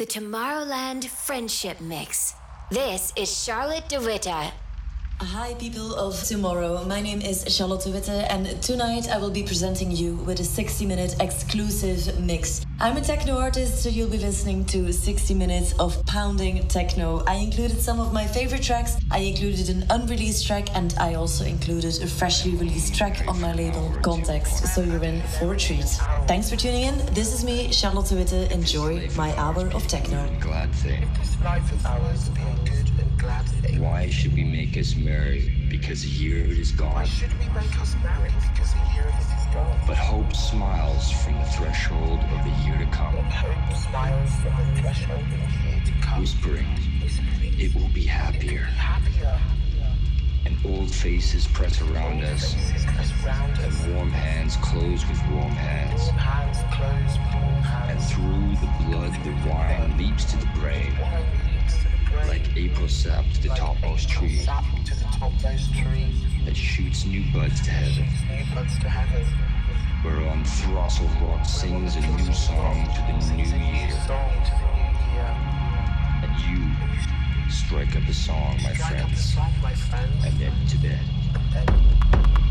the Tomorrowland Friendship Mix. This is Charlotte de Witte. Hi, people of tomorrow. My name is Charlotte Witte, and tonight I will be presenting you with a 60 minute exclusive mix. I'm a techno artist, so you'll be listening to 60 minutes of pounding techno. I included some of my favorite tracks, I included an unreleased track, and I also included a freshly released track on my label KNTXT, so you're in for a treat. Thanks for tuning in. This is me, Charlotte Witte. Enjoy my hour of techno. Glad thing. This life of ours being good and glad thing. Why should we make us merry? Because a year of it is Why should we make us marry? Because the year of it is gone. But hope smiles from the threshold of the year to come, But hope smiles from the threshold of the year to come. whispering, Whispering, it will be happier. happier. And old faces press around us, Faces press round us. and warm hands close with warm hands. Warm hands close with warm And through the blood, the wine leaps to the brain, like April sap to the topmost tree sap to the topmost tree. that shoots new buds to heaven. Shoots new buds to heaven. Whereon Throstle Rock sings a new song to the new Sings a new year. song to the new year. And you strike up a song, my Strike up a friends, song, my friends. and then to bed. then to bed.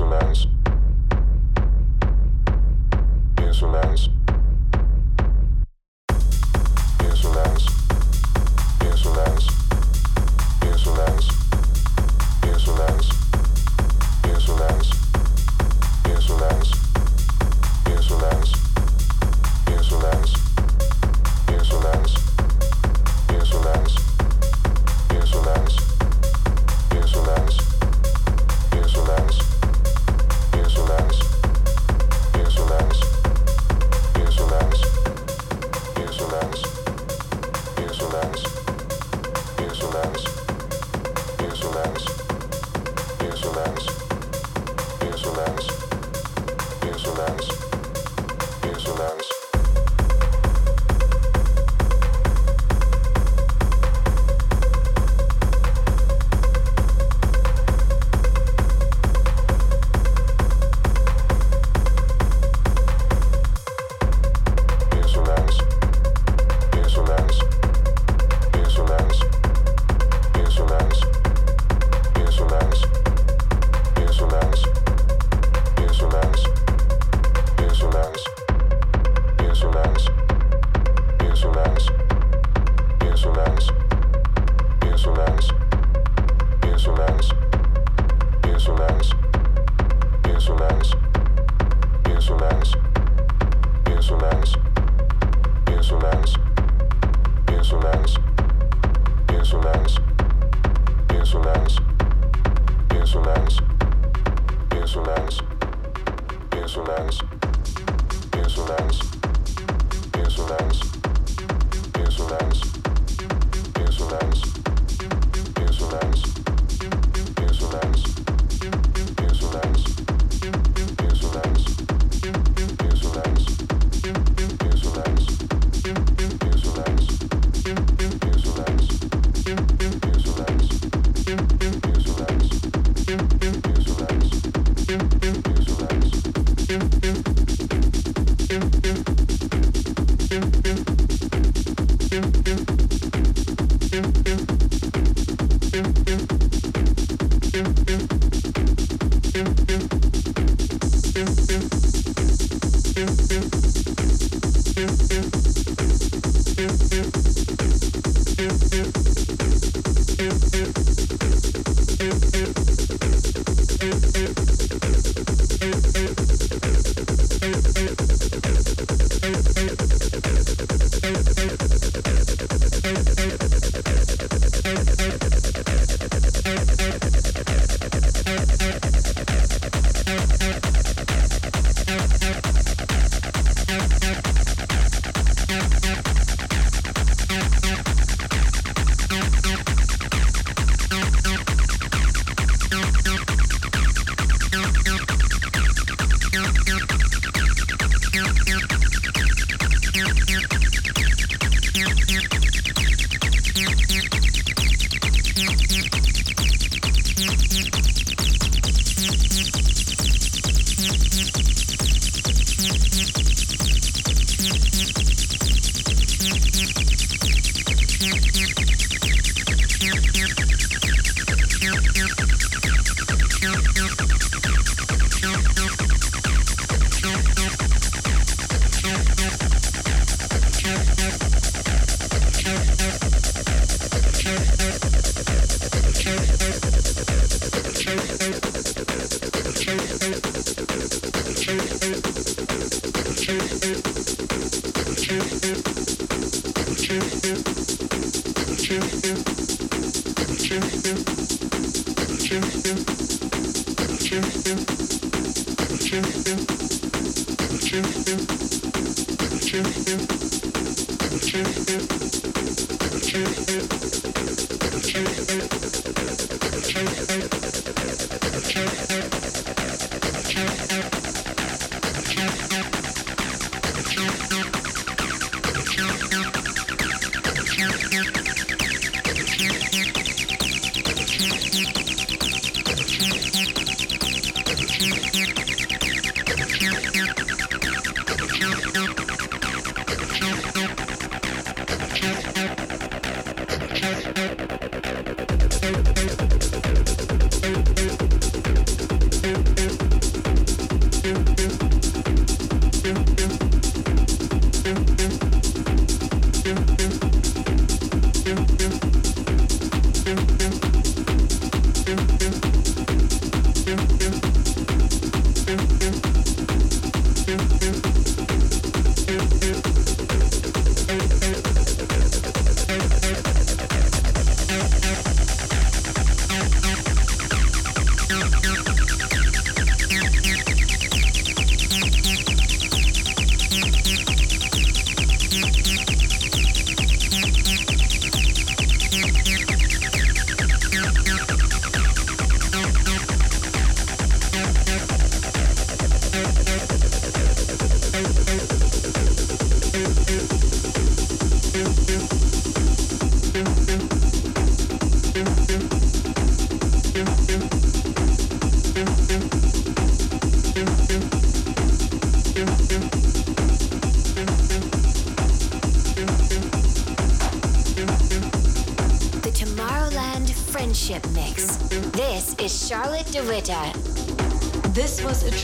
Insolence. Insolence. Insolence. Insolence. Insolence. Insolence. Insolence. Insolence. Insolence. Insolence.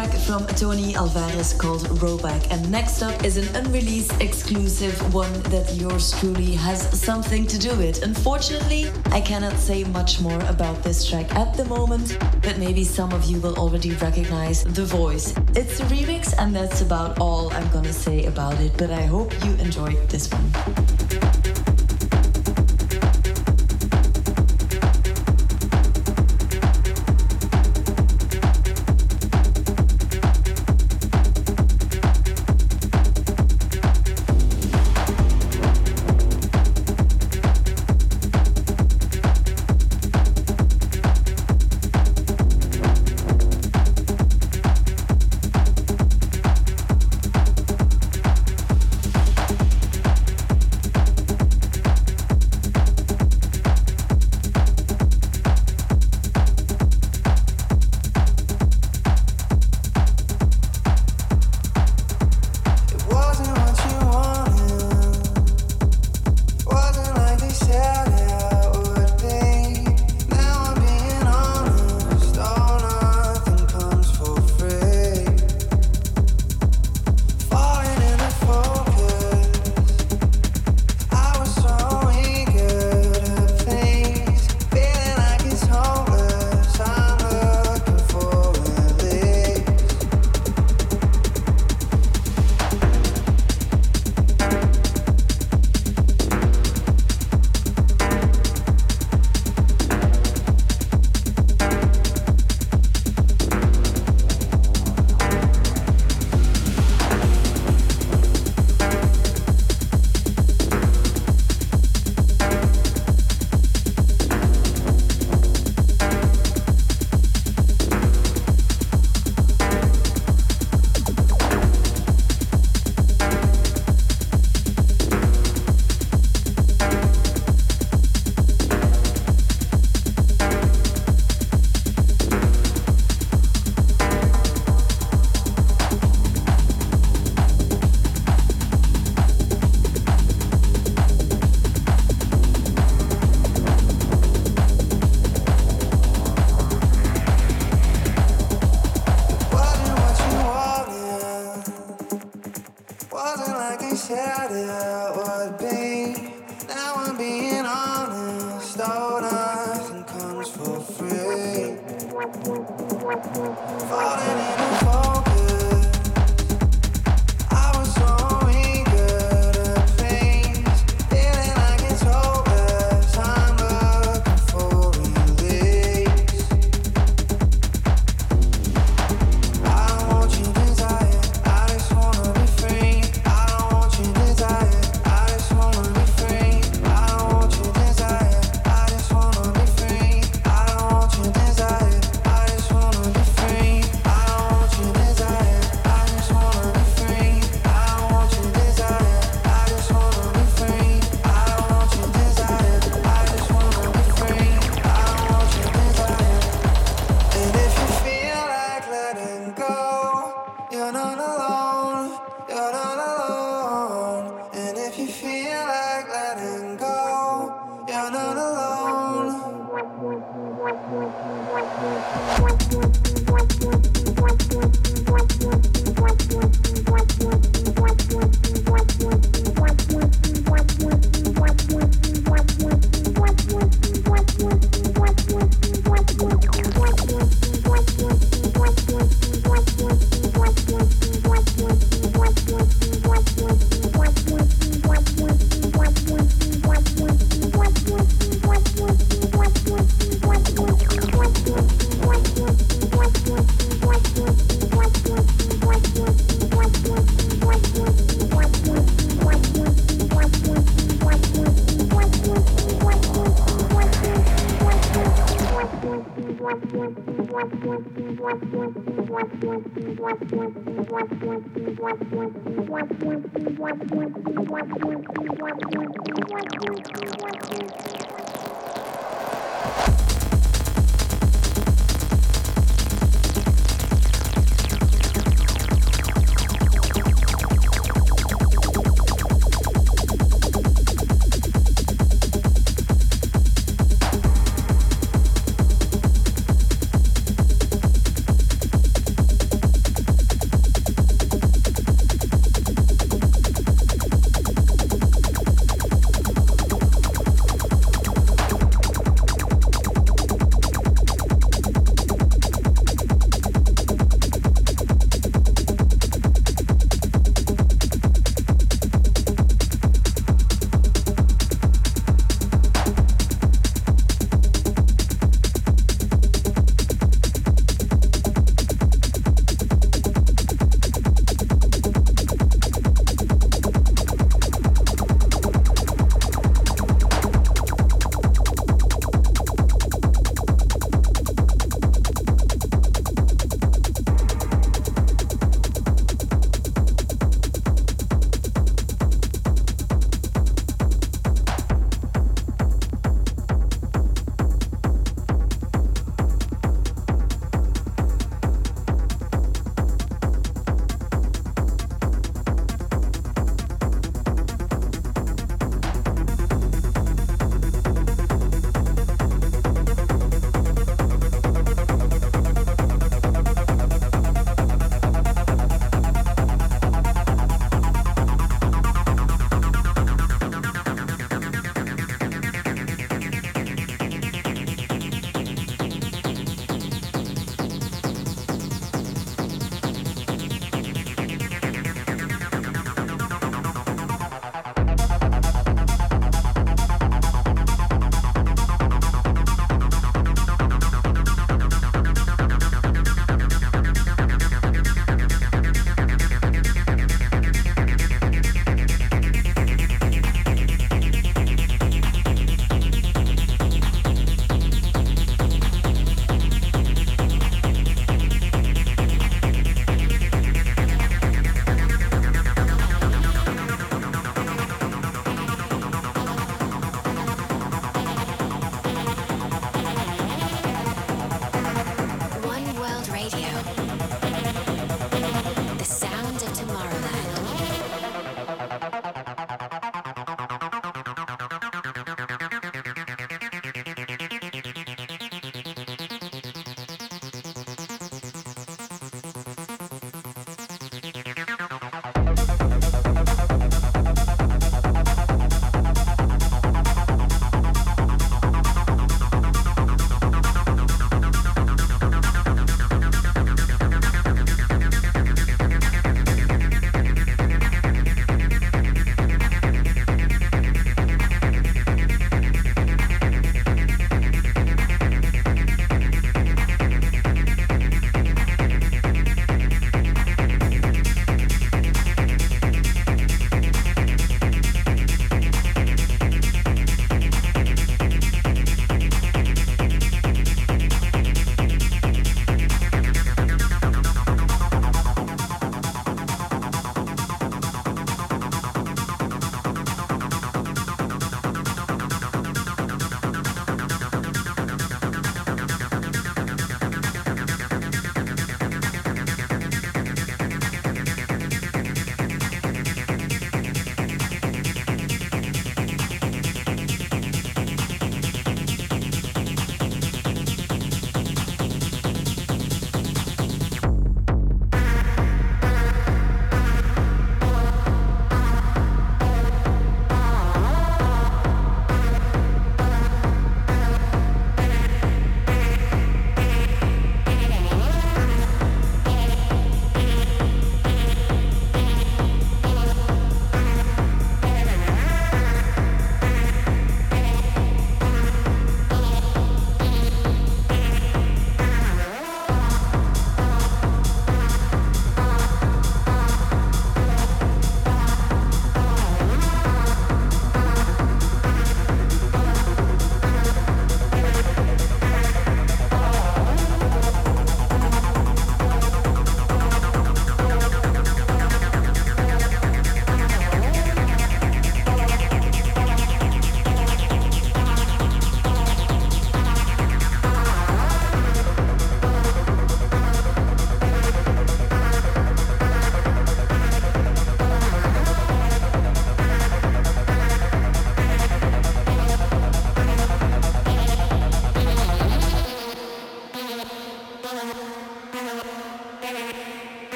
Track from Tony Alvarez called Rollback, and next up is an unreleased exclusive one that yours truly has something to do with. Unfortunately, I cannot say much more about this track at the moment, but maybe some of you will already recognize the voice. It's a remix, and that's about all I'm gonna say about it, but I hope you enjoyed this one.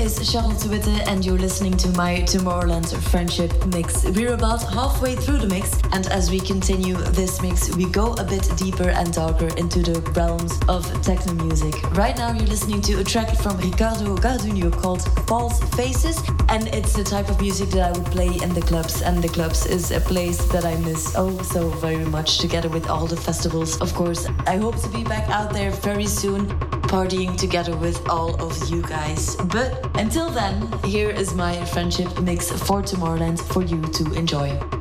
Is Charlotte Witte, and you're listening to my Tomorrowland Friendship Mix. We're about halfway through the mix, and as we continue this mix, we go a bit deeper and darker into the realms of techno music. Right now, you're listening to a track from Ricardo Garduño called False Faces, and it's the type of music that I would play in the clubs, and the clubs is a place that I miss oh so very much, together with all the festivals, of course. I hope to be back out there very soon partying together with all of you guys. But until then, here is my friendship mix for Tomorrowland for you to enjoy.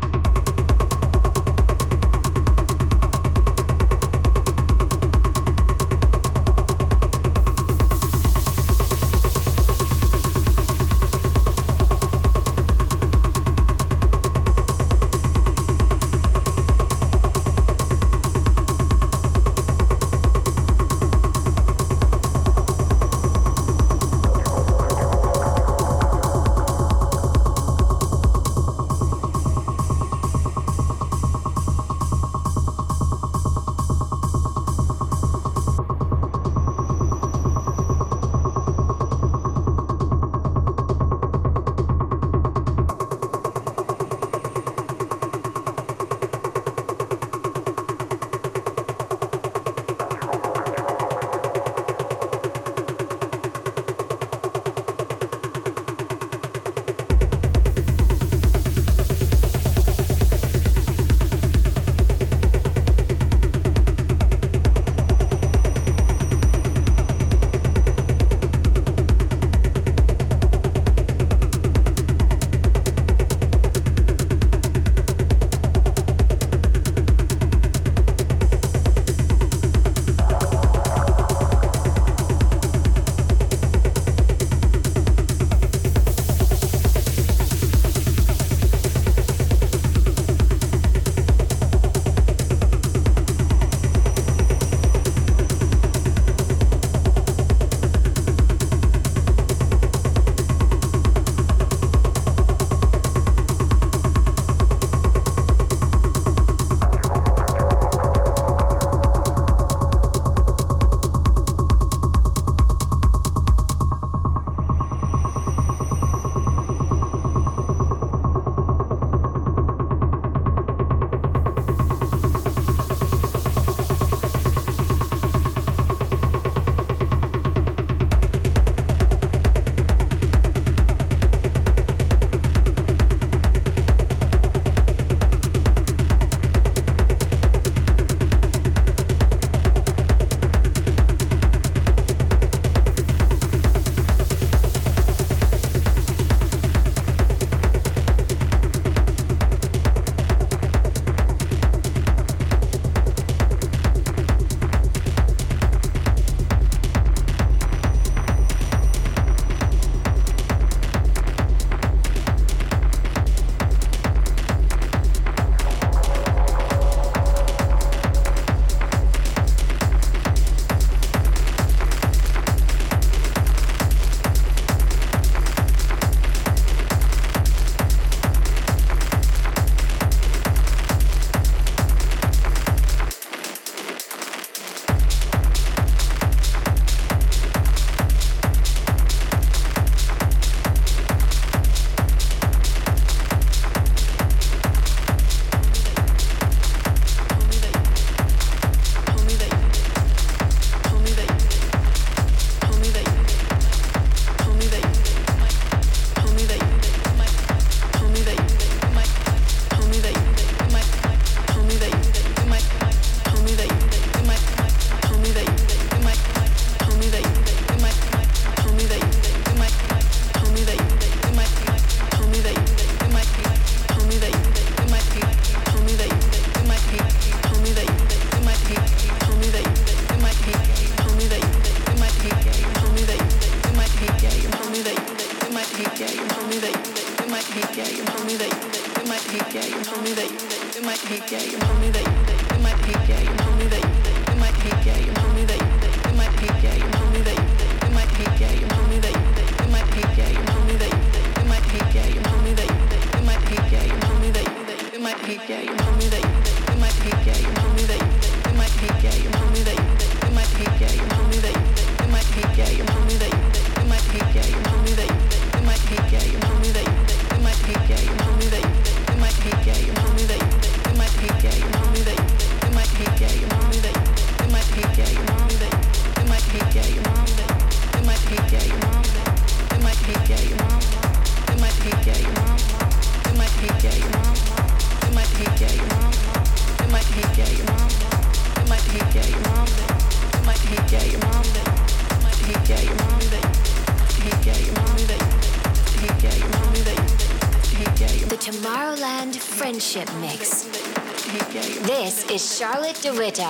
Friendship Mix. This is Charlotte de Witte.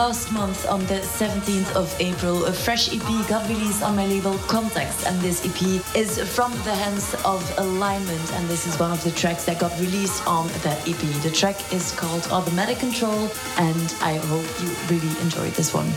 Last month, on the 17th of April, a fresh EP got released on my label KNTXT, and this EP is from the hands of Alignment, and this is one of the tracks that got released on that EP. The track is called Automatic Control, and I hope you really enjoyed this one.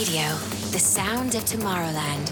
Radio, the sound of Tomorrowland.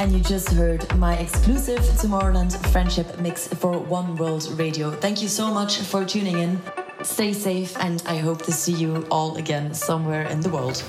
And you just heard my exclusive Tomorrowland Friendship Mix for One World Radio. Thank you so much for tuning in. Stay safe, and I hope to see you all again somewhere in the world.